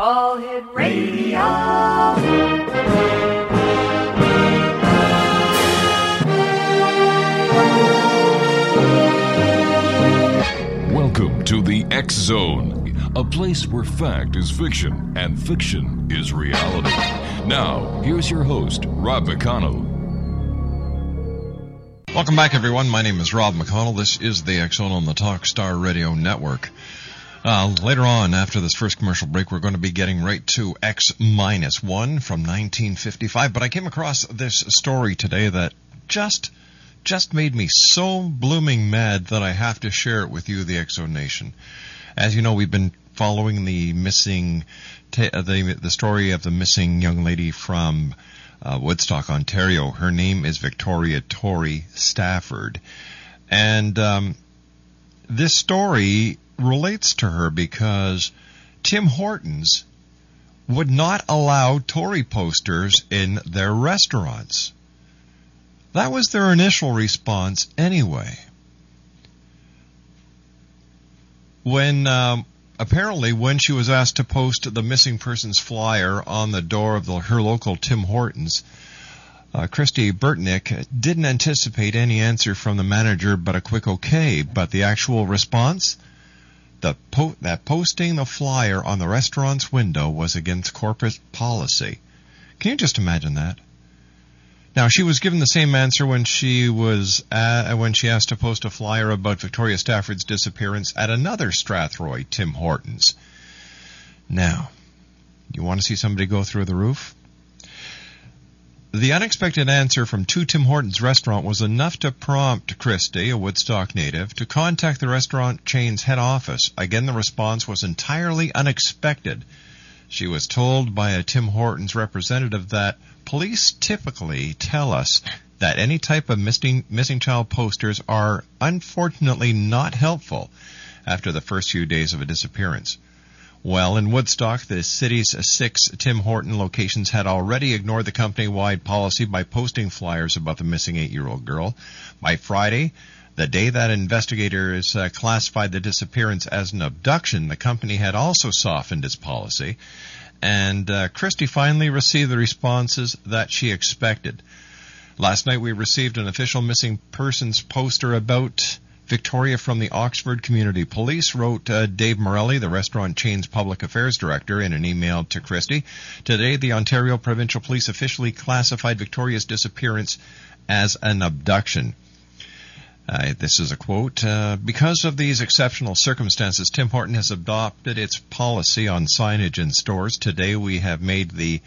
All Hit Radio. Welcome to the X Zone, a place where fact is fiction and fiction is reality. Now, here's your host, Rob McConnell. Welcome back, everyone. My name is Rob McConnell. This is the X Zone on the Talkstar Radio Network. Uh, later on, after this first commercial break, we're going to be getting right to X minus one from 1955. But I came across this story today that just just made me so blooming mad that I have to share it with you, the X Zone Nation. As you know, we've been following the missing, t- uh, the the story of the missing young lady from uh, Woodstock, Ontario. Her name is Victoria Tory Stafford, and um, this story relates to her because Tim Hortons would not allow Tory posters in their restaurants. That was their initial response anyway. When um, apparently when she was asked to post the missing persons flyer on the door of the, her local Tim Hortons, uh, Christy Burtnick didn't anticipate any answer from the manager but a quick okay. But the actual response? The po- that posting the flyer on the restaurant's window was against corporate policy. Can you just imagine that? Now she was given the same answer when she was uh, when she asked to post a flyer about Victoria Stafford's disappearance at another Strathroy Tim Hortons. Now, you want to see somebody go through the roof? The unexpected answer from two Tim Hortons restaurant was enough to prompt Christie, a Woodstock native, to contact the restaurant chain's head office. Again, the response was entirely unexpected. She was told by a Tim Hortons representative that police typically tell us that any type of missing, missing child posters are unfortunately not helpful after the first few days of a disappearance. Well, in Woodstock, the city's six Tim Horton locations had already ignored the company-wide policy by posting flyers about the missing eight-year-old girl. By Friday, the day that investigators uh, classified the disappearance as an abduction, the company had also softened its policy, and uh, Christie finally received the responses that she expected. Last night, we received an official missing persons poster about Victoria from the Oxford Community Police, wrote uh, Dave Morelli, the restaurant chain's public affairs director, in an email to Christie. Today, the Ontario Provincial Police officially classified Victoria's disappearance as an abduction. Uh, this is a quote. Uh, because of these exceptional circumstances, Tim Horton has adopted its policy on signage in stores. Today, we have made the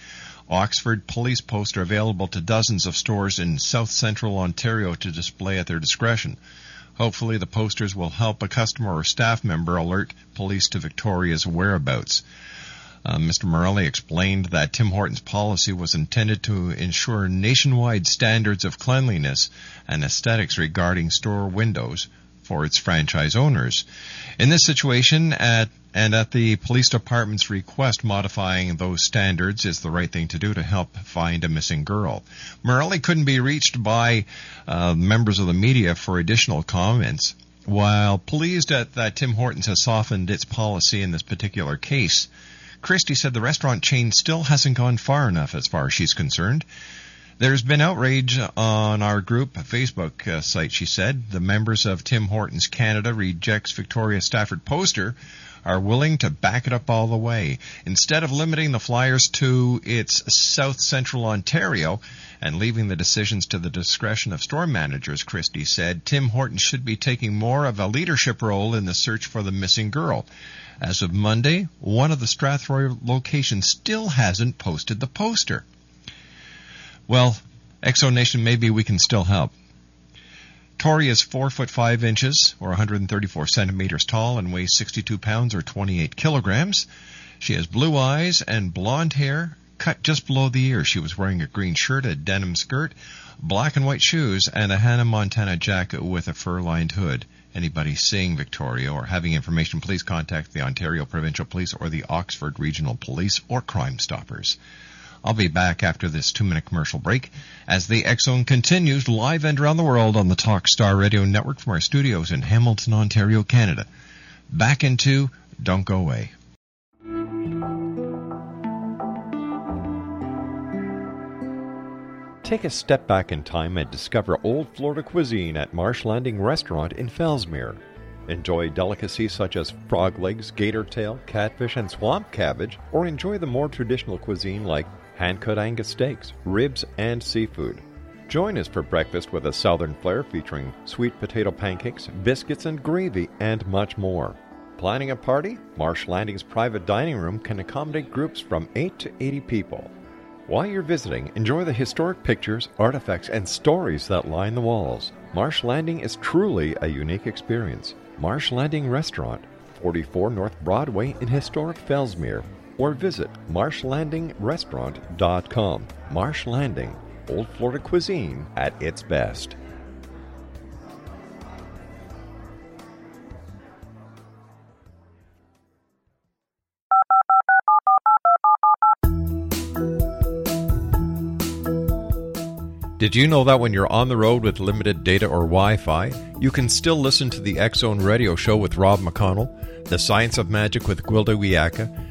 Oxford police poster available to dozens of stores in south central Ontario to display at their discretion. Hopefully, the posters will help a customer or staff member alert police to Victoria's whereabouts. Uh, Mr. Morelli explained that Tim Hortons policy was intended to ensure nationwide standards of cleanliness and aesthetics regarding store windows for its franchise owners. In this situation, at and at the police department's request, modifying those standards is the right thing to do to help find a missing girl. Morelli couldn't be reached by uh, members of the media for additional comments. While pleased at that Tim Hortons has softened its policy in this particular case, Christie said the restaurant chain still hasn't gone far enough as far as she's concerned. There's been outrage on our group Facebook uh, site, she said. The members of Tim Hortons Canada rejects Victoria Stafford poster are willing to back it up all the way. Instead of limiting the Flyers to its south central Ontario and leaving the decisions to the discretion of store managers, Christie said, Tim Hortons should be taking more of a leadership role in the search for the missing girl. As of Monday, one of the Strathroy locations still hasn't posted the poster. Well, X Zone Nation, maybe we can still help. Tori is four foot five inches, or 134 centimeters tall, and weighs 62 pounds, or 28 kilograms. She has blue eyes and blonde hair, cut just below the ear. She was wearing a green shirt, a denim skirt, black and white shoes, and a Hannah Montana jacket with a fur-lined hood. Anybody seeing Victoria or having information, please contact the Ontario Provincial Police or the Oxford Regional Police or Crime Stoppers. I'll be back after this two minute commercial break as the X Zone continues live and around the world on the Talk Star Radio Network from our studios in Hamilton, Ontario, Canada. Back into Don't Go Away. Take a step back in time and discover old Florida cuisine at Marsh Landing Restaurant in Fellsmere. Enjoy delicacies such as frog legs, gator tail, catfish, and swamp cabbage, or enjoy the more traditional cuisine like hand cut Angus steaks, ribs, and seafood. Join us for breakfast with a southern flair featuring sweet potato pancakes, biscuits, and gravy, and much more. Planning a party? Marsh Landing's private dining room can accommodate groups from 8 to 80 people. While you're visiting, enjoy the historic pictures, artifacts, and stories that line the walls. Marsh Landing is truly a unique experience. Marsh Landing Restaurant, 44 North Broadway in historic Fellsmere, or visit marshlandingrestaurant.com. Marsh Landing, Old Florida cuisine at its best. Did you know that when you're on the road with limited data or Wi Fi, you can still listen to the Zone radio show with Rob McConnell, The Science of Magic with Gwilda Wiyaka,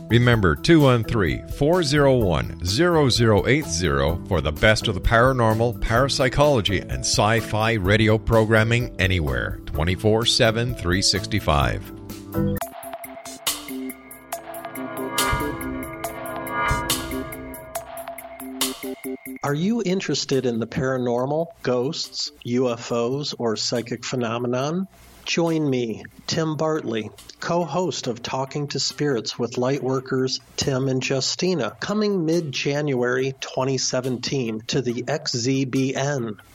Remember 213 401 0080 for the best of the paranormal, parapsychology, and sci fi radio programming anywhere 24 7 365. Are you interested in the paranormal, ghosts, UFOs, or psychic phenomenon? Join me, Tim Bartley, co host of Talking to Spirits with Lightworkers Tim and Justina, coming mid January 2017 to the XZBN.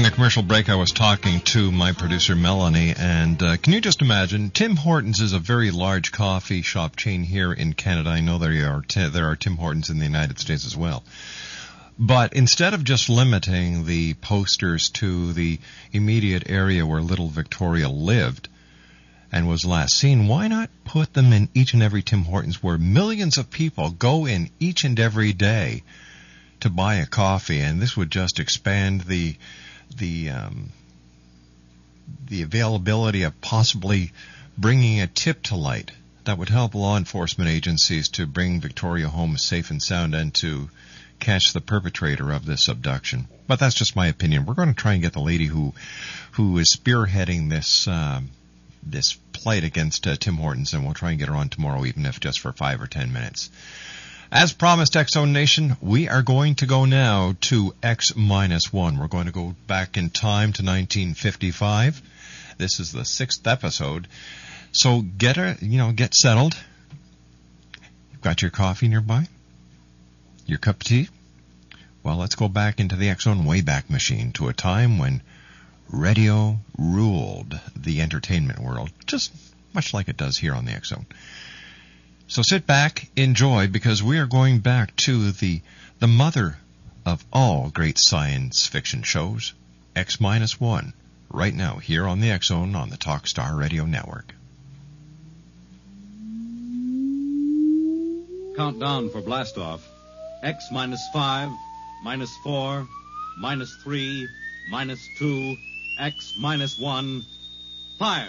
During the commercial break, I was talking to my producer Melanie, and uh, can you just imagine? Tim Hortons is a very large coffee shop chain here in Canada. I know there are t- there are Tim Hortons in the United States as well. But instead of just limiting the posters to the immediate area where little Victoria lived and was last seen, why not put them in each and every Tim Hortons where millions of people go in each and every day to buy a coffee? And this would just expand the the um, the availability of possibly bringing a tip to light that would help law enforcement agencies to bring Victoria home safe and sound and to catch the perpetrator of this abduction. But that's just my opinion. We're going to try and get the lady who who is spearheading this um, this plight against uh, Tim Hortons, and we'll try and get her on tomorrow, even if just for five or ten minutes. As promised, X Zone Nation, we are going to go now to X minus one. We're going to go back in time to 1955. This is the sixth episode. So get a, you know, get settled. You've got your coffee nearby? Your cup of tea? Well, let's go back into the X Zone Wayback Machine to a time when radio ruled the entertainment world, just much like it does here on the X Zone. So sit back, enjoy, because we are going back to the the mother of all great science fiction shows, X minus one, right now here on the X Zone on the Talkstar Radio Network. Countdown for blastoff. X minus five, minus four, minus three, minus two, X minus one. Fire!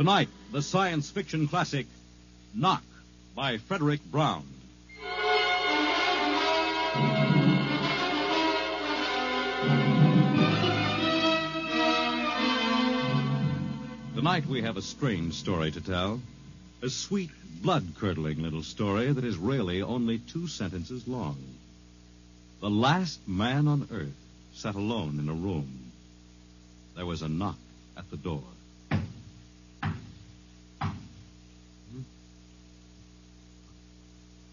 Tonight, the science fiction classic Knock by Fredric Brown. Tonight we have a strange story to tell. A sweet, blood curdling little story that is really only two sentences long. The last man on earth sat alone in a room. There was a knock at the door.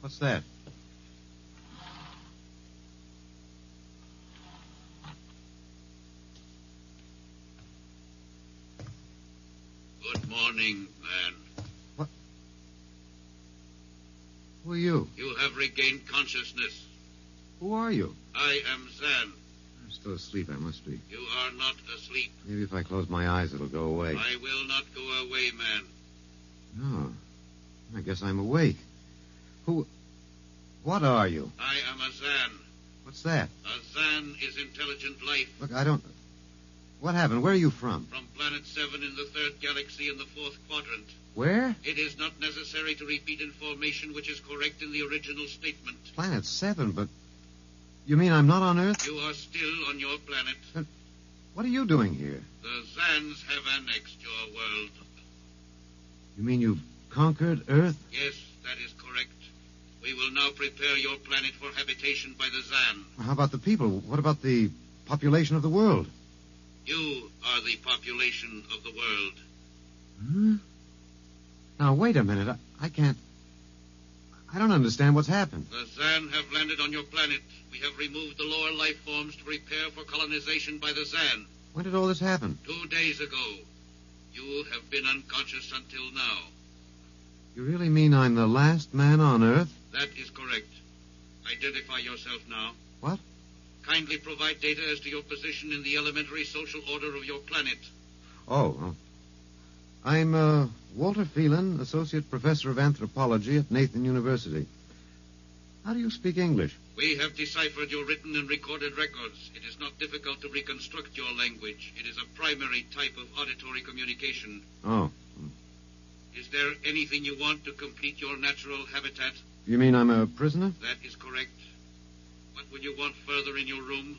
What's that? Good morning, man. What? Who are you? You have regained consciousness. Who are you? I am Zan. I'm still asleep, I must be. You are not asleep. Maybe if I close my eyes, it'll go away. I will not go away, man. No. I guess I'm awake. Who. What are you? I am a Zan. What's that? A Zan is intelligent life. Look, I don't. What happened? Where are you from? From planet 7 in the third galaxy in the fourth quadrant. Where? It is not necessary to repeat information which is correct in the original statement. Planet 7, but. You mean I'm not on Earth? You are still on your planet. What are you doing here? The Zans have annexed your world. You mean you've conquered Earth? Yes, that is correct. We will now prepare your planet for habitation by the Zan. How about the people? What about the population of the world? You are the population of the world. Hmm? Now, wait a minute. I, I can't. I don't understand what's happened. The Zan have landed on your planet. We have removed the lower life forms to prepare for colonization by the Zan. When did all this happen? Two days ago. You have been unconscious until now. You really mean I'm the last man on Earth? That is correct. Identify yourself now. What? Kindly provide data as to your position in the elementary social order of your planet. Oh. I'm uh, Walter Phelan, Associate Professor of Anthropology at Nathan University. How do you speak English? We have deciphered your written and recorded records. It is not difficult to reconstruct your language. It is a primary type of auditory communication. Oh. Is there anything you want to complete your natural habitat? You mean I'm a prisoner? That is correct. What would you want further in your room?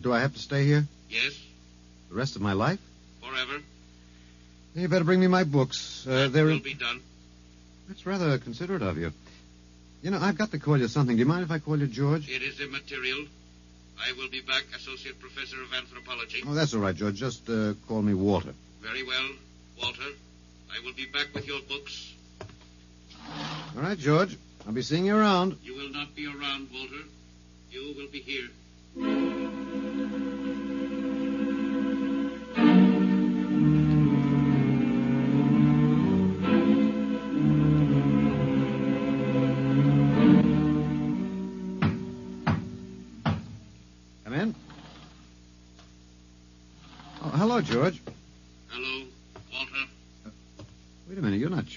Do I have to stay here? Yes, The rest of my life? forever. You better bring me my books. Uh, that will be done. That's rather considerate of you. You know, I've got to call you something. Do you mind if I call you George? It is immaterial. I will be back, Associate Professor of Anthropology. Oh, that's all right, George. Just uh, call me Walter. Very well, Walter. I will be back with your books. All right, George. I'll be seeing you around. You will not be around, Walter. You will be here. Come in. Oh, hello, George.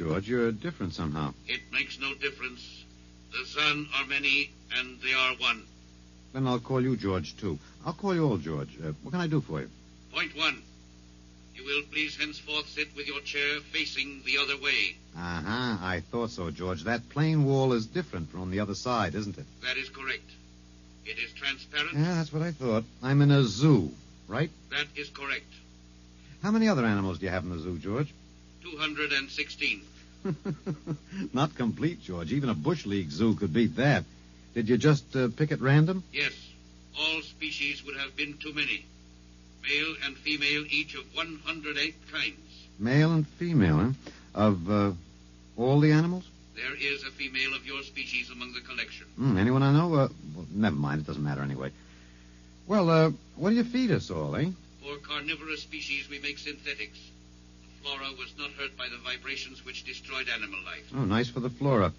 George? You're different somehow. It makes no difference. The Zan are many, and they are one. Then I'll call you George, too. I'll call you all George. Uh, what can I do for you? Point one. You will please henceforth sit with your chair facing the other way. Uh-huh. I thought so, George. That plain wall is different from the other side, isn't it? That is correct. It is transparent. Yeah, that's what I thought. I'm in a zoo, right? That is correct. How many other animals do you have in the zoo, George? 216. Not complete, George. Even a Bush League zoo could beat that. Did you just uh, pick at random? Yes. All species would have been too many. Male and female, each of 108 kinds. Male and female, huh? Of uh, all the animals? There is a female of your species among the collection. Hmm, anyone I know? Uh, well, never mind. It doesn't matter anyway. Well, uh, what do you feed us all, eh? For carnivorous species, we make synthetics. Flora was not hurt by the vibrations which destroyed animal life. Oh, nice for the flora.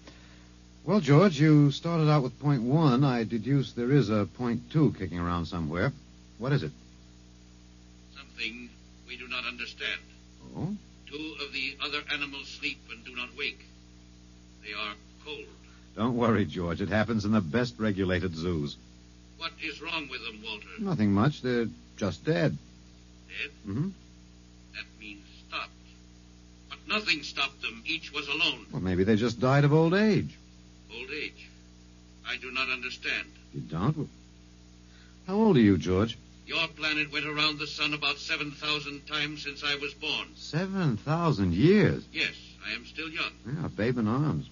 Well, George, you started out with point one. I deduce there is a point two kicking around somewhere. What is it? Something we do not understand. Oh? Two of the other animals sleep and do not wake. They are cold. Don't worry, George. It happens in the best regulated zoos. What is wrong with them, Walter? Nothing much. They're just dead. Dead? Mm-hmm. That means nothing stopped them. Each was alone. Well, maybe they just died of old age. Old age. I do not understand. You don't? How old are you, George? Your planet went around the sun about 7,000 times since I was born. Seven thousand years. Yes, I am still young. Yeah, a babe in arms.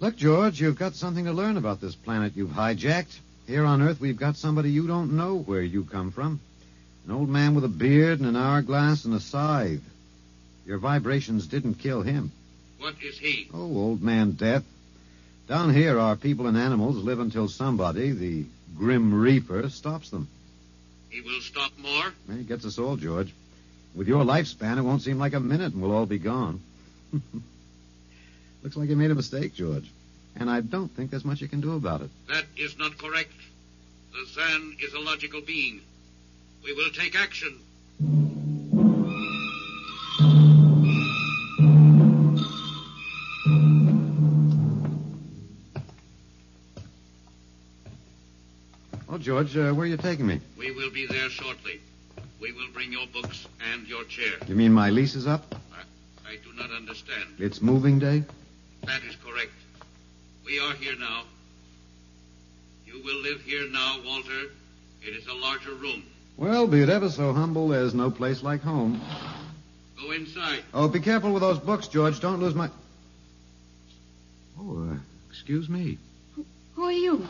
Look, George, you've got something to learn about this planet you've hijacked. Here on Earth, we've got somebody you don't know where you come from. An old man with a beard and an hourglass and a scythe. Your vibrations didn't kill him. What is he? Oh, old man death. Down here, our people and animals live until somebody, the Grim Reaper, stops them. He will stop more? He gets us all, George. With your lifespan, it won't seem like a minute and we'll all be gone. Looks like you made a mistake, George. And I don't think there's much you can do about it. That is not correct. The Zan is a logical being. We will take action. George, uh, where are you taking me? We will be there shortly. We will bring your books and your chair. You mean my lease is up? I, I do not understand. It's moving day? That is correct. We are here now. You will live here now, Walter. It is a larger room. Well, be it ever so humble, there's no place like home. Go inside. Oh, be careful with those books, George. Don't lose my. Oh, uh, excuse me. Who are you?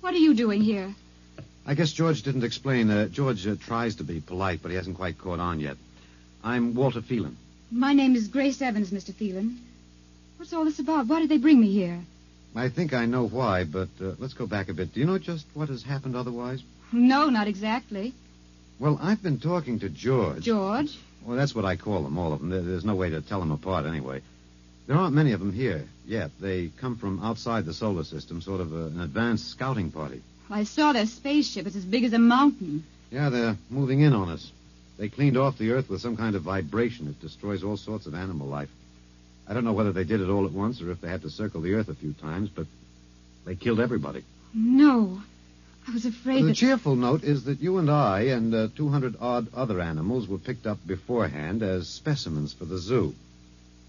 What are you doing here? I guess George didn't explain. Uh, George uh, tries to be polite, but he hasn't quite caught on yet. I'm Walter Phelan. My name is Grace Evans, Mr. Phelan. What's all this about? Why did they bring me here? I think I know why, but uh, let's go back a bit. Do you know just what has happened otherwise? No, not exactly. Well, I've been talking to George. George? Well, that's what I call them, all of them. There- There's no way to tell them apart anyway. There aren't many of them here yet. They come from outside the solar system, sort of a, an advanced scouting party. I saw their spaceship. It's as big as a mountain. Yeah, they're moving in on us. They cleaned off the Earth with some kind of vibration. It destroys all sorts of animal life. I don't know whether they did it all at once or if they had to circle the Earth a few times, but they killed everybody. No. I was afraid the that... cheerful note is that you and I and uh, 200 odd other animals were picked up beforehand as specimens for the zoo.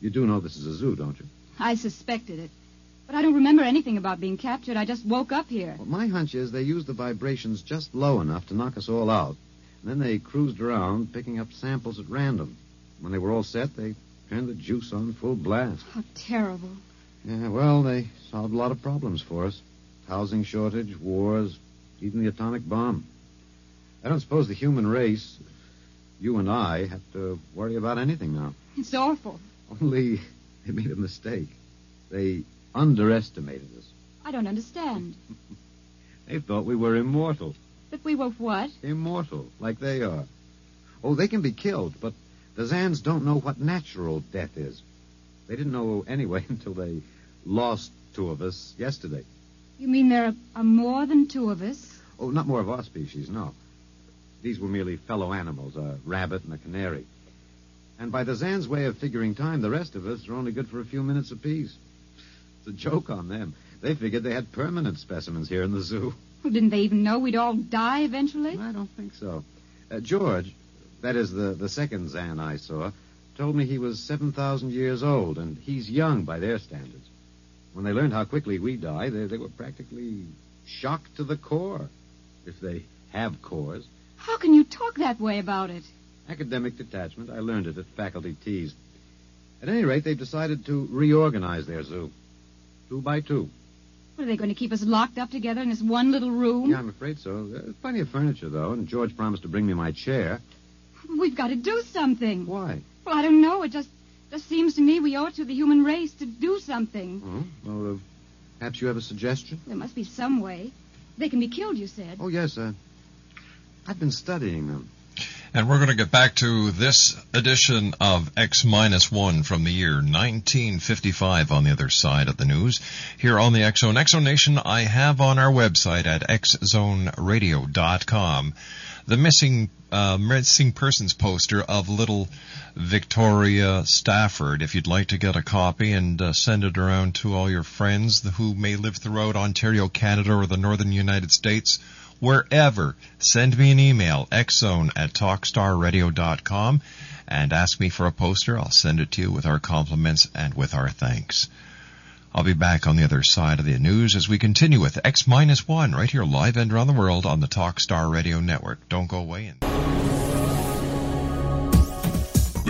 You do know this is a zoo, don't you? I suspected it. But I don't remember anything about being captured. I just woke up here. Well, my hunch is they used the vibrations just low enough to knock us all out. And then they cruised around, picking up samples at random. When they were all set, they turned the juice on full blast. How terrible. Yeah, well, they solved a lot of problems for us. Housing shortage, wars, even the atomic bomb. I don't suppose the human race, you and I, have to worry about anything now. It's awful. Only they made a mistake. They underestimated us. I don't understand. They thought we were immortal. That we were what? Immortal, like they are. Oh, they can be killed, but the Zans don't know what natural death is. They didn't know anyway until they lost two of us yesterday. You mean there are, are more than two of us? Oh, not more of our species, no. These were merely fellow animals, a rabbit and a canary. And by the Zan's way of figuring time, the rest of us are only good for a few minutes apiece. It's a joke on them. They figured they had permanent specimens here in the zoo. Well, didn't they even know we'd all die eventually? I don't think so. Uh, George, that is the, the second Zan I saw, told me he was 7,000 years old, and he's young by their standards. When they learned how quickly we die, they, they were practically shocked to the core, if they have cores. How can you talk that way about it? Academic detachment. I learned it at faculty teas. At any rate, they've decided to reorganize their zoo. Two by two. What, are they going to keep us locked up together in this one little room? Yeah, I'm afraid so. There's plenty of furniture, though, and George promised to bring me my chair. We've got to do something. Why? Well, I don't know. It just just seems to me we owe it to the human race to do something. Oh, well, uh, perhaps you have a suggestion? There must be some way. They can be killed, you said. Oh, yes, uh, I've been studying them. And we're going to get back to this edition of X minus one from the year 1955 on the other side of the news. Here on the. X Zone Nation, I have on our website at xzoneradio.com the missing uh, missing persons poster of little Victoria Stafford. If you'd like to get a copy and uh, send it around to all your friends who may live throughout Ontario, Canada, or the northern United States, wherever, send me an email, xzone at talkstarradio.com, and ask me for a poster. I'll send it to you with our compliments and with our thanks. I'll be back on the other side of the news as we continue with X minus one right here live and around the world on the Talkstar Radio Network. Don't go away.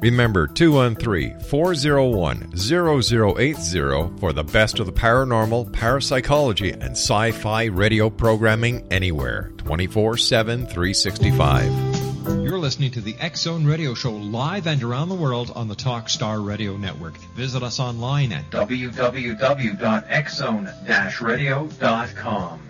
Remember 213 401 0080 for the best of the paranormal, parapsychology, and sci fi radio programming anywhere 24 7 365. You're listening to the X Zone Radio Show live and around the world on the Talkstar Radio Network. Visit us online at www.xzone-radio.com.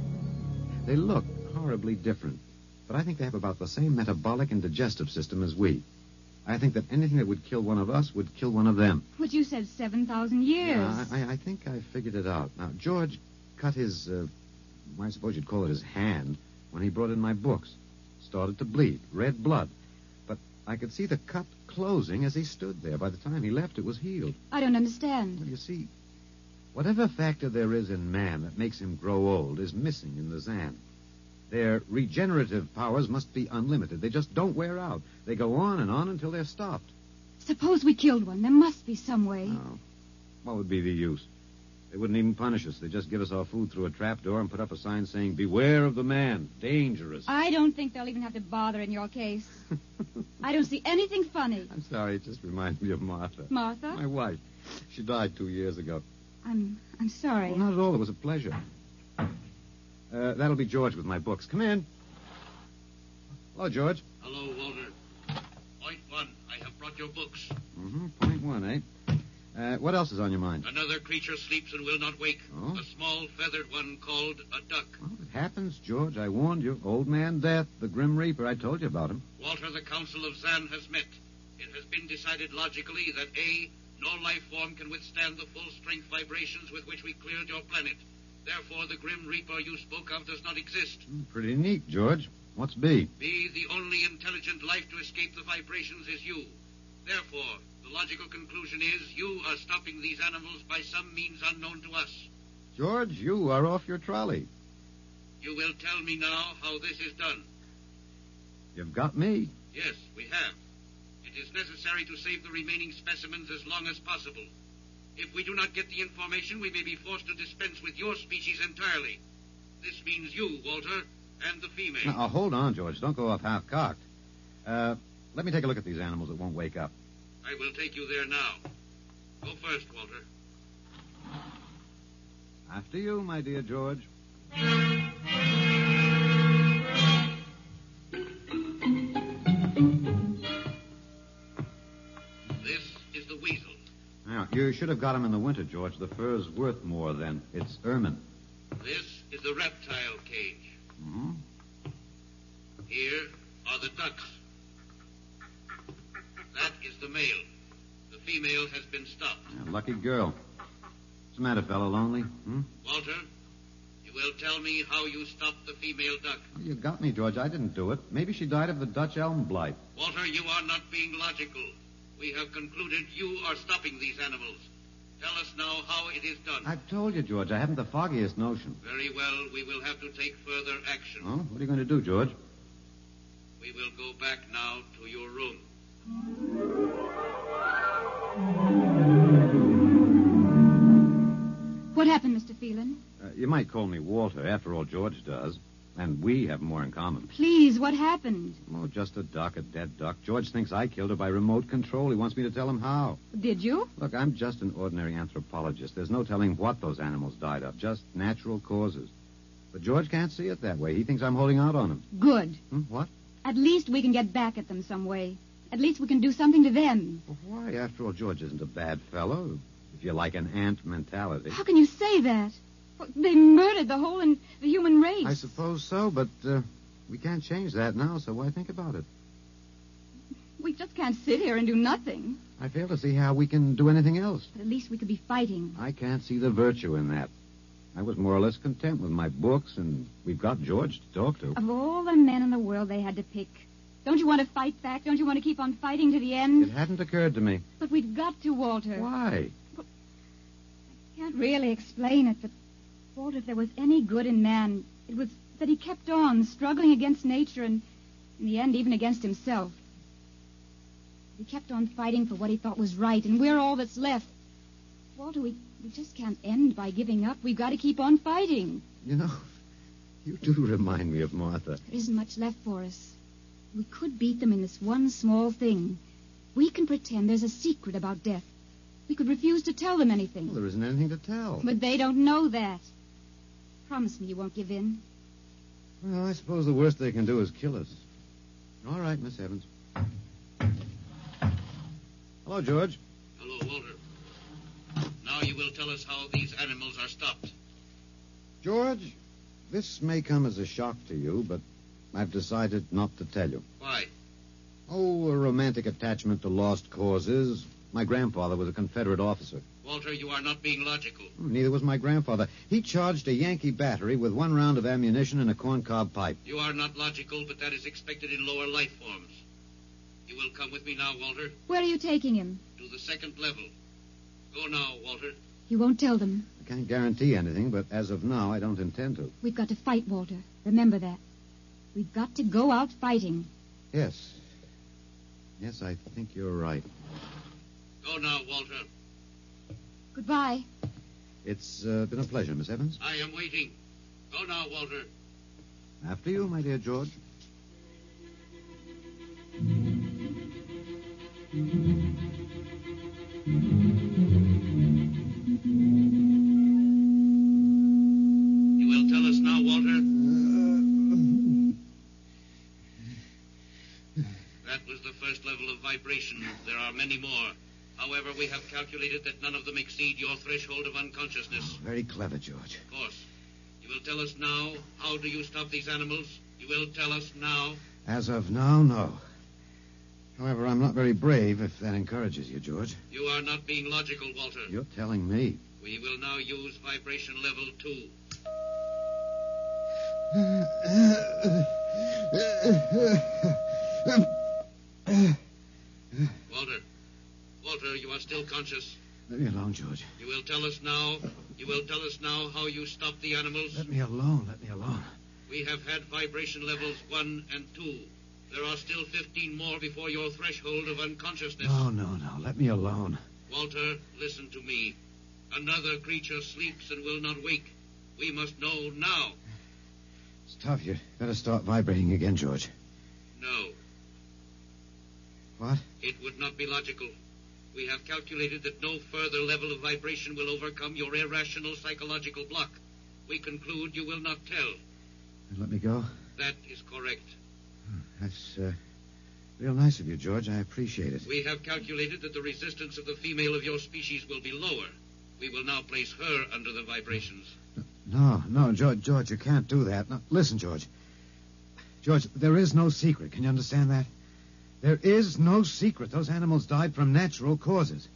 They look horribly different, but I think they have about the same metabolic and digestive system as we. I think that anything that would kill one of us would kill one of them. But you said 7,000 years. Yeah, I, I think I figured it out. Now, George cut his, uh, I suppose you'd call it his hand, when he brought in my books. Started to bleed, red blood. But I could see the cut closing as he stood there. By the time he left, it was healed. I don't understand. Well, you see, whatever factor there is in man that makes him grow old is missing in the Zan. Their regenerative powers must be unlimited. They just don't wear out. They go on and on until they're stopped. Suppose we killed one. There must be some way. Oh, what would be the use? They wouldn't even punish us. They'd just give us our food through a trap door and put up a sign saying, Beware of the man. Dangerous. I don't think they'll even have to bother in your case. I don't see anything funny. I'm sorry, it just reminds me of Martha. Martha? My wife. She died two years ago. I'm I'm sorry. Well, not at all. It was a pleasure. Uh, that'll be George with my books. Come in. Hello, George. Hello, Walter. Point one. I have brought your books. Mm-hmm. Point one, eh? Uh, what else is on your mind? Another creature sleeps and will not wake. Oh? A small feathered one called a duck. It happens, George. I warned you. Old Man Death, the Grim Reaper. I told you about him. Walter, the Council of Zan has met. It has been decided logically that A, no life form can withstand the full strength vibrations with which we cleared your planet. Therefore, the Grim Reaper you spoke of does not exist. Hmm, pretty neat, George. What's B? B, the only intelligent life to escape the vibrations is you. Therefore, the logical conclusion is you are stopping these animals by some means unknown to us. George, you are off your trolley. You will tell me now how this is done. You've got me. Yes, we have. It is necessary to save the remaining specimens as long as possible. If we do not get the information, we may be forced to dispense with your species entirely. This means you, Walter, and the female. Now, hold on, George. Don't go off half cocked. Uh, let me take a look at these animals that won't wake up. I will take you there now. Go first, Walter. After you, my dear George. You should have got him in the winter, George. The fur's worth more then. It's ermine. This is the reptile cage. Mm-hmm. Here are the ducks. That is the male. The female has been stopped. Yeah, lucky girl. What's the matter, fellow? Lonely? Hmm? Walter, you will tell me how you stopped the female duck. You got me, George. I didn't do it. Maybe she died of the Dutch elm blight. Walter, you are not being logical. We have concluded you are stopping these animals. Tell us now how it is done. I've told you, George. I haven't the foggiest notion. Very well. We will have to take further action. Oh, what are you going to do, George? We will go back now to your room. What happened, Mr. Phelan? Uh, you might call me Walter. After all, George does. And we have more in common. Please, what happened? Oh, just a duck, a dead duck. George thinks I killed her by remote control. He wants me to tell him how. Did you? Look, I'm just an ordinary anthropologist. There's no telling what those animals died of, just natural causes. But George can't see it that way. He thinks I'm holding out on him. Good. Hmm, what? At least we can get back at them some way. At least we can do something to them. Well, why? After all, George isn't a bad fellow. If you like an ant mentality. How can you say that? Well, They murdered the whole in the human race. I suppose so, but uh, we can't change that now, so why think about it? We just can't sit here and do nothing. I fail to see how we can do anything else. But at least we could be fighting. I can't see the virtue in that. I was more or less content with my books, and we've got George to talk to. Of all the men in the world they had to pick. Don't you want to fight back? Don't you want to keep on fighting to the end? It hadn't occurred to me. But we've got to, Walter. Why? I can't really explain it, but Walter, if there was any good in man, it was that he kept on struggling against nature and, in the end, even against himself. He kept on fighting for what he thought was right, and we're all that's left. Walter, we, we just can't end by giving up. We've got to keep on fighting. You know, you do remind me of Martha. There isn't much left for us. We could beat them in this one small thing. We can pretend there's a secret about death. We could refuse to tell them anything. Well, there isn't anything to tell. But they don't know that. Promise me you won't give in. Well, I suppose the worst they can do is kill us. All right, Miss Evans. Hello, George. Hello, Walter. Now you will tell us how these animals are stopped. George, this may come as a shock to you, but I've decided not to tell you. Why? Oh, a romantic attachment to lost causes. My grandfather was a Confederate officer. Walter, you are not being logical. Neither was my grandfather. He charged a Yankee battery with one round of ammunition and a corncob pipe. You are not logical, but that is expected in lower life forms. You will come with me now, Walter, Where are you taking him? to the second level. Go now, Walter. You won't tell them. I can't guarantee anything, but as of now, I don't intend to. We've got to fight, Walter. Remember that. We've got to go out fighting. Yes. Yes, I think you're right. Go now, Walter. Goodbye. It's uh, been a pleasure, Miss Evans. I am waiting. Go now, Walter. After you, my dear George. However, we have calculated that none of them exceed your threshold of unconsciousness. Oh, very clever, George. Of course. You will tell us now how do you stop these animals? You will tell us now. As of now, no. However, I'm not very brave, if that encourages you, George. You are not being logical, Walter. You're telling me. We will now use vibration level two. Walter. Walter, you are still conscious. Let me alone, George. You will tell us now. You will tell us now how you stopped the animals. Let me alone. Let me alone. We have had vibration levels one and two. There are still 15 more before your threshold of unconsciousness. No, no, no. Let me alone. Walter, listen to me. Another creature sleeps and will not wake. We must know now. It's tough. You better start vibrating again, George. No. What? It would not be logical. We have calculated that no further level of vibration will overcome your irrational psychological block. We conclude you will not tell. And Let me go. That is correct. That's uh, real nice of you, George. I appreciate it. We have calculated that the resistance of the female of your species will be lower. We will now place her under the vibrations. No, no, George, George, you can't do that. No, listen, George. George, there is no secret. Can you understand that? There is no secret. Those animals died from natural causes.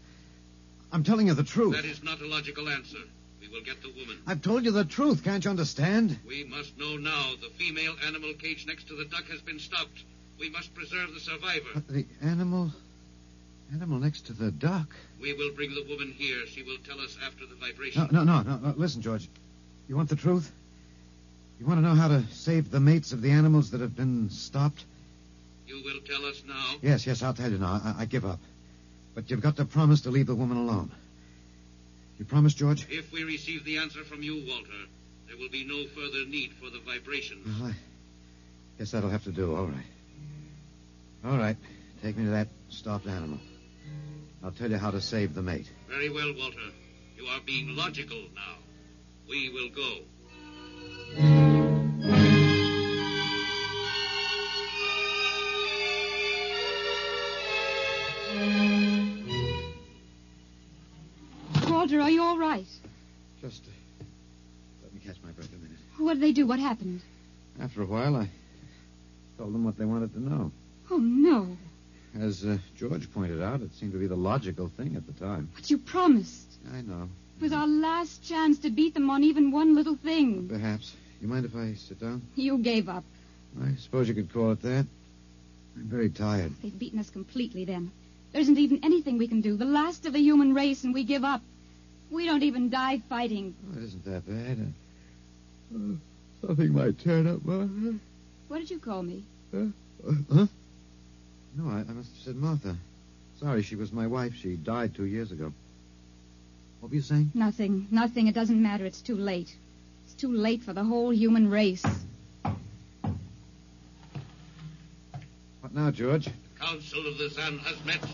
I'm telling you the truth. That is not a logical answer. We will get the woman. I've told you the truth. Can't you understand? We must know now. The female animal cage next to the duck has been stopped. We must preserve the survivor. But the animal. Animal next to the duck. We will bring the woman here. She will tell us after the vibration. No, no, no, no, no. Listen, George. You want the truth? You want to know how to save the mates of the animals that have been stopped? You will tell us now. Yes, yes, I'll tell you now. I, I give up. But you've got to promise to leave the woman alone. You promise, George? If we receive the answer from you, Walter, there will be no further need for the vibrations. Well, I guess that'll have to do. All right. All right. Take me to that stopped animal. I'll tell you how to save the mate. Very well, Walter. You are being logical now. We will go. Are you all right? Just uh, let me catch my breath a minute. What did they do? What happened? After a while, I told them what they wanted to know. Oh, no. As uh, George pointed out, it seemed to be the logical thing at the time. But you promised. I know. It was our last chance to beat them on even one little thing. Perhaps. You mind if I sit down? You gave up. I suppose you could call it that. I'm very tired. They've beaten us completely then. There isn't even anything we can do. The last of the human race, and we give up. We don't even die fighting. Oh, it isn't that bad. Uh, something might turn up, Martha. What did you call me? Uh, huh? No, I, I must have said Martha. Sorry, she was my wife. She died two years ago. What were you saying? Nothing. Nothing. It doesn't matter. It's too late. It's too late for the whole human race. What now, George? The Council of the Sun has met.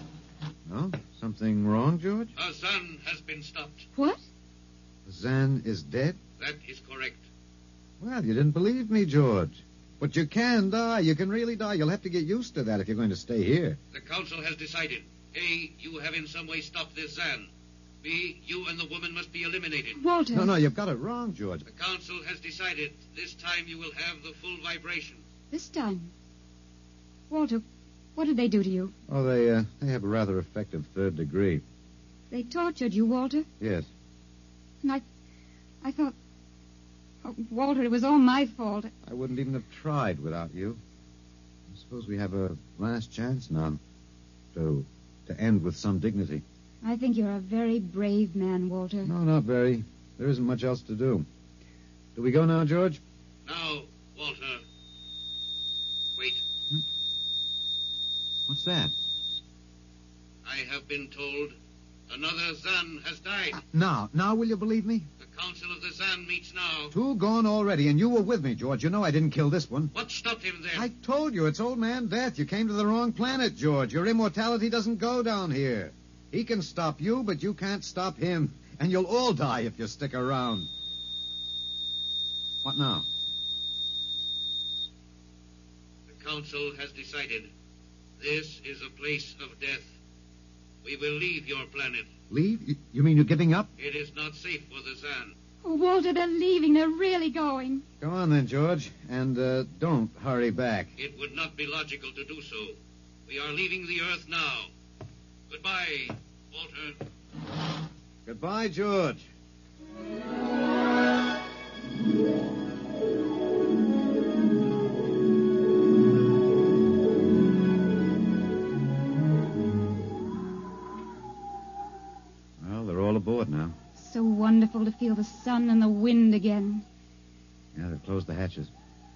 No? Something wrong, George? Our sun has been stopped. What? Zan is dead? That is correct. Well, you didn't believe me, George. But you can die. You can really die. You'll have to get used to that if you're going to stay here. The Council has decided. A, you have in some way stopped this Zan. B, you and the woman must be eliminated. Walter. No, no, you've got it wrong, George. The Council has decided this time you will have the full vibration. This time. Walter, what did they do to you? Oh, they uh, they have a rather effective third degree. They tortured you, Walter. Yes. And I, I thought, oh, Walter, it was all my fault. I wouldn't even have tried without you. I suppose we have a last chance now to to end with some dignity. I think you're a very brave man, Walter. No, not very. There isn't much else to do. Do we go now, George? Now, Walter. Wait. What's that? I have been told Another Zan has died. Ah, now, now will you believe me? The Council of the Zan meets now. Two gone already, and you were with me, George. You know I didn't kill this one. What stopped him then? I told you, it's old man death. You came to the wrong planet, George. Your immortality doesn't go down here. He can stop you, but you can't stop him. And you'll all die if you stick around. What now? The Council has decided. This is a place of death. We will leave your planet. Leave? You- You mean you're giving up? It is not safe for the Zan. Oh, Walter, they're leaving. They're really going. Go on then, George. And uh, don't hurry back. It would not be logical to do so. We are leaving the Earth now. Goodbye, Walter. Goodbye, George. So wonderful to feel the sun and the wind again. Yeah, they've closed the hatches.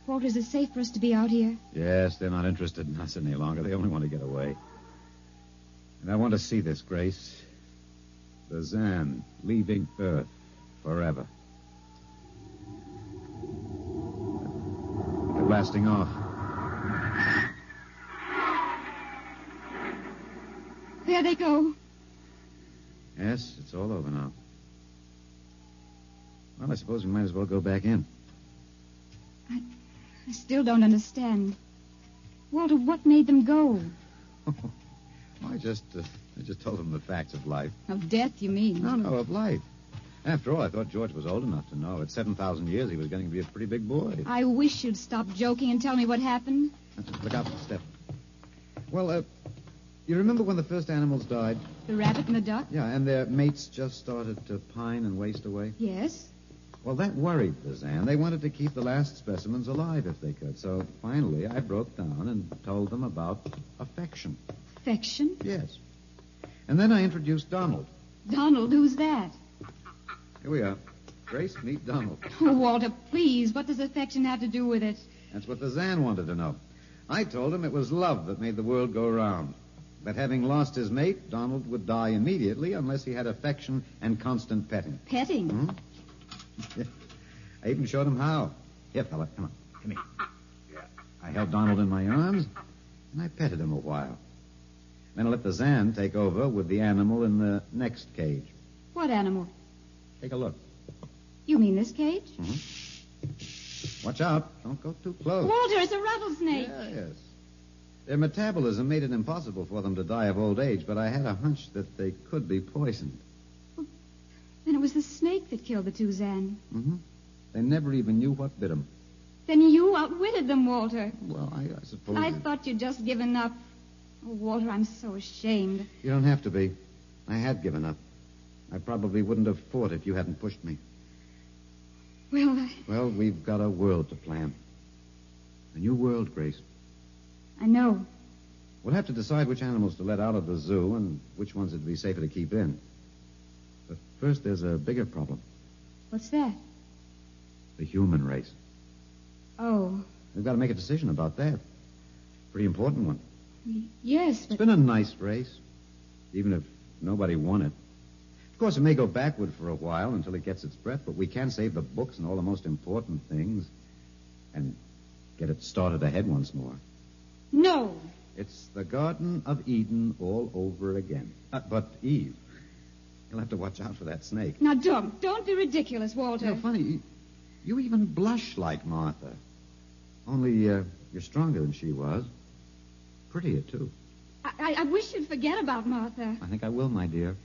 Walter, is it safe for us to be out here? Yes, they're not interested in us any longer. They only want to get away. And I want to see this, Grace. The Zan leaving Earth forever. They're blasting off. There they go. Yes, it's all over now. Well, I suppose we might as well go back in. I I still don't understand. Walter, what made them go? Oh, I just, uh, I just told them the facts of life. Of death, you mean? No, no, of life. After all, I thought George was old enough to know. At 7,000 years, he was going to be a pretty big boy. I wish you'd stop joking and tell me what happened. Look out for the step. Well, uh, you remember when the first animals died? The rabbit and the duck? Yeah, and their mates just started to pine and waste away? Yes. Well, that worried the Zan. They wanted to keep the last specimens alive if they could. So finally, I broke down and told them about affection. Affection? Yes. And then I introduced Donald. Donald, who's that? Here we are. Grace, meet Donald. Oh, Walter, please. What does affection have to do with it? That's what the Zan wanted to know. I told him it was love that made the world go round. That having lost his mate, Donald would die immediately unless he had affection and constant petting. Petting? Hmm? I even showed him how. Here, fella, come on. Come here. I held Donald in my arms, and I petted him a while. Then I let the Zan take over with the animal in the next cage. What animal? Take a look. You mean this cage? Mm-hmm. Watch out. Don't go too close. Walter, it's a rattlesnake. Yes. Their metabolism made it impossible for them to die of old age, but I had a hunch that they could be poisoned. Then it was the snake that killed the two Zan. Mm-hmm. They never even knew what bit them. Then you outwitted them, Walter. Well, I, I suppose. I it- thought you'd just given up. Oh, Walter, I'm so ashamed. You don't have to be. I had given up. I probably wouldn't have fought if you hadn't pushed me. Well, I, Well, we've got a world to plan. A new world, Grace. I know. We'll have to decide which animals to let out of the zoo and which ones it'd be safer to keep in. But first, there's a bigger problem What's that? the human race. Oh, We've got to make a decision about that. Pretty important one. yes, It's but been a nice race, even if nobody won it. Of course, it may go backward for a while until it gets its breath, but we can save the books and all the most important things and get it started ahead once more. no. It's the Garden of Eden all over again. Uh, but Eve, you'll have to watch out for that snake. Now, don't. Don't be ridiculous, Walter. You know, funny, you, even blush like Martha. Only uh, you're stronger than she was. Prettier, too. I, I, I wish you'd forget about Martha. I think I will, my dear.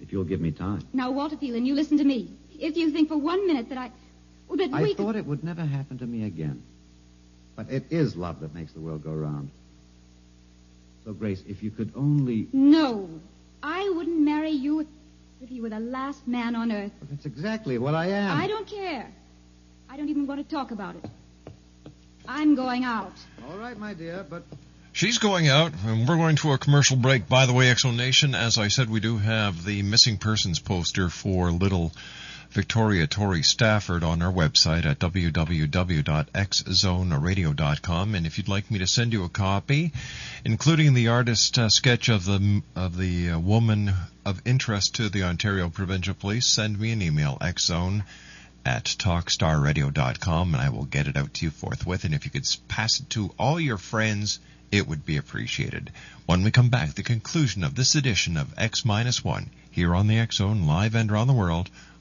If you'll give me time. Now, Walter Phelan, you listen to me. If you think for one minute that I... Well, that I we thought it would never happen to me again. But it is love that makes the world go round. So, Grace, if you could only. No. I wouldn't marry you if, if you were the last man on earth. That's exactly what I am. I don't care. I don't even want to talk about it. I'm going out. All right, my dear, but. She's going out, and we're going to a commercial break. By the way, X Zone Nation, as I said, we do have the missing persons poster for little Victoria Tori Stafford on our website at www.xzoneradio.com. And if you'd like me to send you a copy, including the artist uh, sketch of the of the uh, woman of interest to the Ontario Provincial Police, send me an email xzone at talkstarradio.com and I will get it out to you forthwith. And if you could pass it to all your friends, it would be appreciated. When we come back, the conclusion of this edition of X Minus One here on the X Zone, live and around the world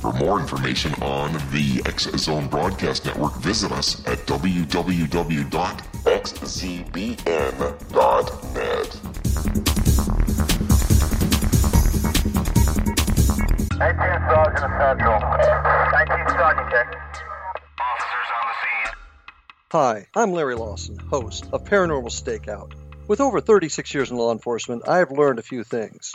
For more information on the X Zone Broadcast Network, visit us at www.xzbn.net. 18 Sergeant Central. 19 Sergeant check. Hi, I'm Larry Lawson, host of Paranormal Stakeout. With over 36 years in law enforcement, I have learned a few things.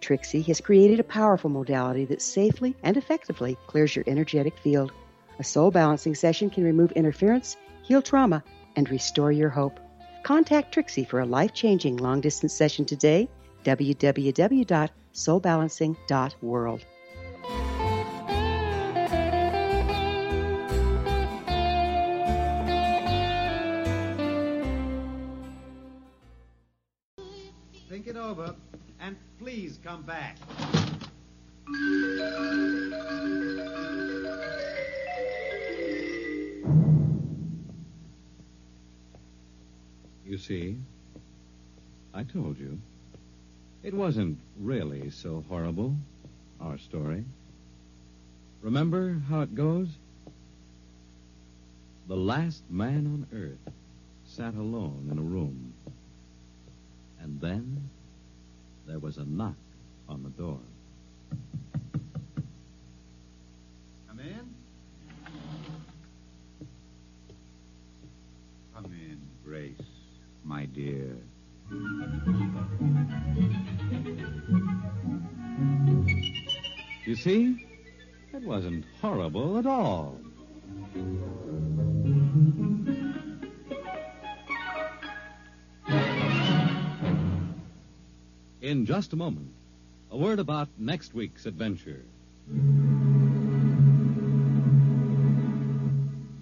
Trixie has created a powerful modality that safely and effectively clears your energetic field. A soul balancing session can remove interference, heal trauma, and restore your hope. Contact Trixie for a life changing long distance session today. www.soulbalancing.world. Think it over, please come back. You see, I told you. It wasn't really so horrible, our story. Remember how it goes? The last man on earth sat alone in a room. And then there was a knock on the door. Come in. Come in, Grace, my dear. You see, it wasn't horrible at all. Just a moment, a word about next week's adventure.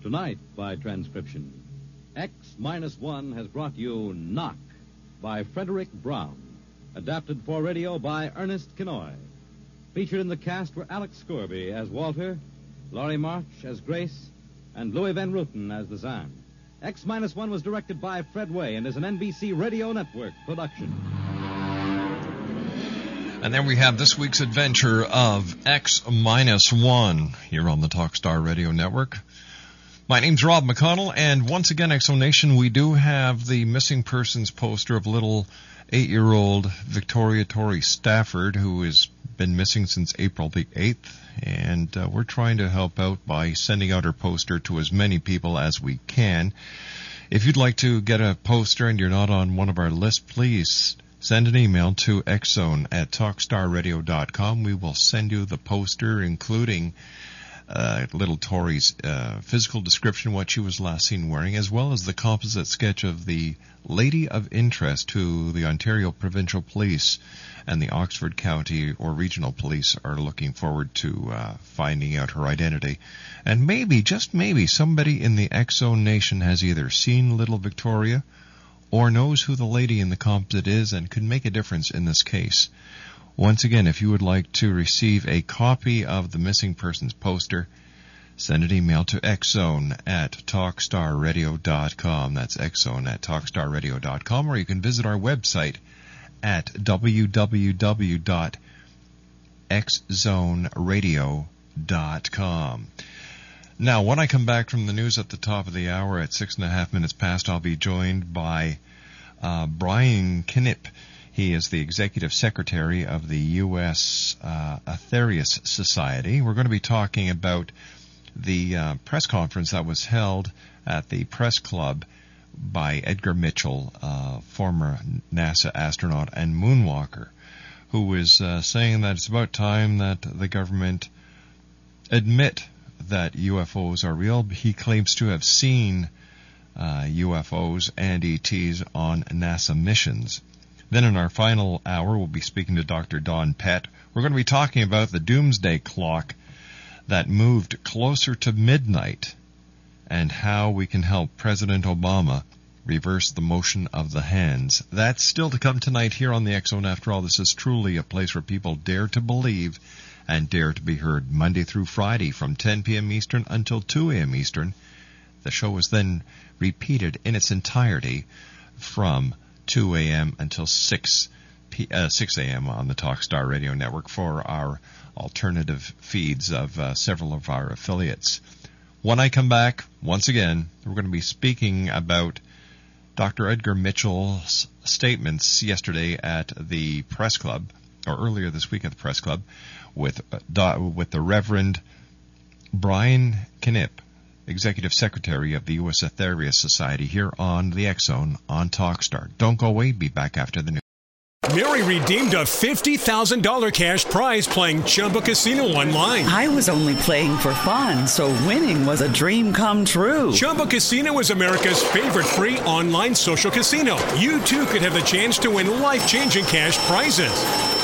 Tonight, by transcription, X Minus One has brought you Knock by Fredric Brown, adapted for radio by Ernest Kinoy. Featured in the cast were Alex Scourby as Walter, Lori March as Grace, and Louis Van Rooten as the Zan. X Minus One was directed by Fred Weihe and is an NBC Radio Network production. And then we have this week's adventure of X minus one here on the Talkstar Radio Network. My name's Rob McConnell, and once again, X Zone Nation, we do have the missing persons poster of little eight-year-old Victoria Tori Stafford, who has been missing since April the 8th, and uh, we're trying to help out by sending out her poster to as many people as we can. If you'd like to get a poster and you're not on one of our lists, please send an email to xzone at talkstarradio.com. We will send you the poster, including uh, little Tori's uh, physical description, what she was last seen wearing, as well as the composite sketch of the lady of interest who the Ontario Provincial Police and the Oxford County or Regional Police are looking forward to uh, finding out her identity. And maybe, just maybe, somebody in the Zone Nation has either seen Little Victoria or knows who the lady in the composite is and could make a difference in this case. Once again, if you would like to receive a copy of the missing persons poster, send an email to xzone at talkstarradio.com. That's xzone at talkstarradio.com, or you can visit our website at www.xzoneradio.com. Now, when I come back from the news at the top of the hour at six and a half minutes past, I'll be joined by uh, Brian Knipp. He is the executive secretary of the U.S. Uh, Aetherius Society. We're going to be talking about the uh, press conference that was held at the press club by Edgar Mitchell, uh, former NASA astronaut and moonwalker, who is uh, saying that it's about time that the government admit that UFOs are real. He claims to have seen UFOs uh, and ETs on NASA missions. Then in our final hour, we'll be speaking to Dr. Don Pett. We're going to be talking about the doomsday clock that moved closer to midnight and how we can help President Obama reverse the motion of the hands. That's still to come tonight here on the Zone. After all, this is truly a place where people dare to believe and dare to be heard Monday through Friday from 10 p.m. Eastern until 2 a.m. Eastern. The show is then repeated in its entirety from 2 a.m. until 6 p- uh, 6 a.m. on the Talkstar Radio Network for our alternative feeds of uh, several of our affiliates. When I come back, once again, we're going to be speaking about Dr. Edgar Mitchell's statements yesterday at the press club, or earlier this week at the press club, with uh, with the Reverend Brian Knipp, Executive Secretary of the U.S. Aetherius Society, here on the X Zone on Talkstar. Don't go away. Be back after the news. Mary redeemed a $50,000 cash prize playing Chumba Casino online. I was only playing for fun, so winning was a dream come true. Chumba Casino is America's favorite free online social casino. You too could have the chance to win life changing cash prizes.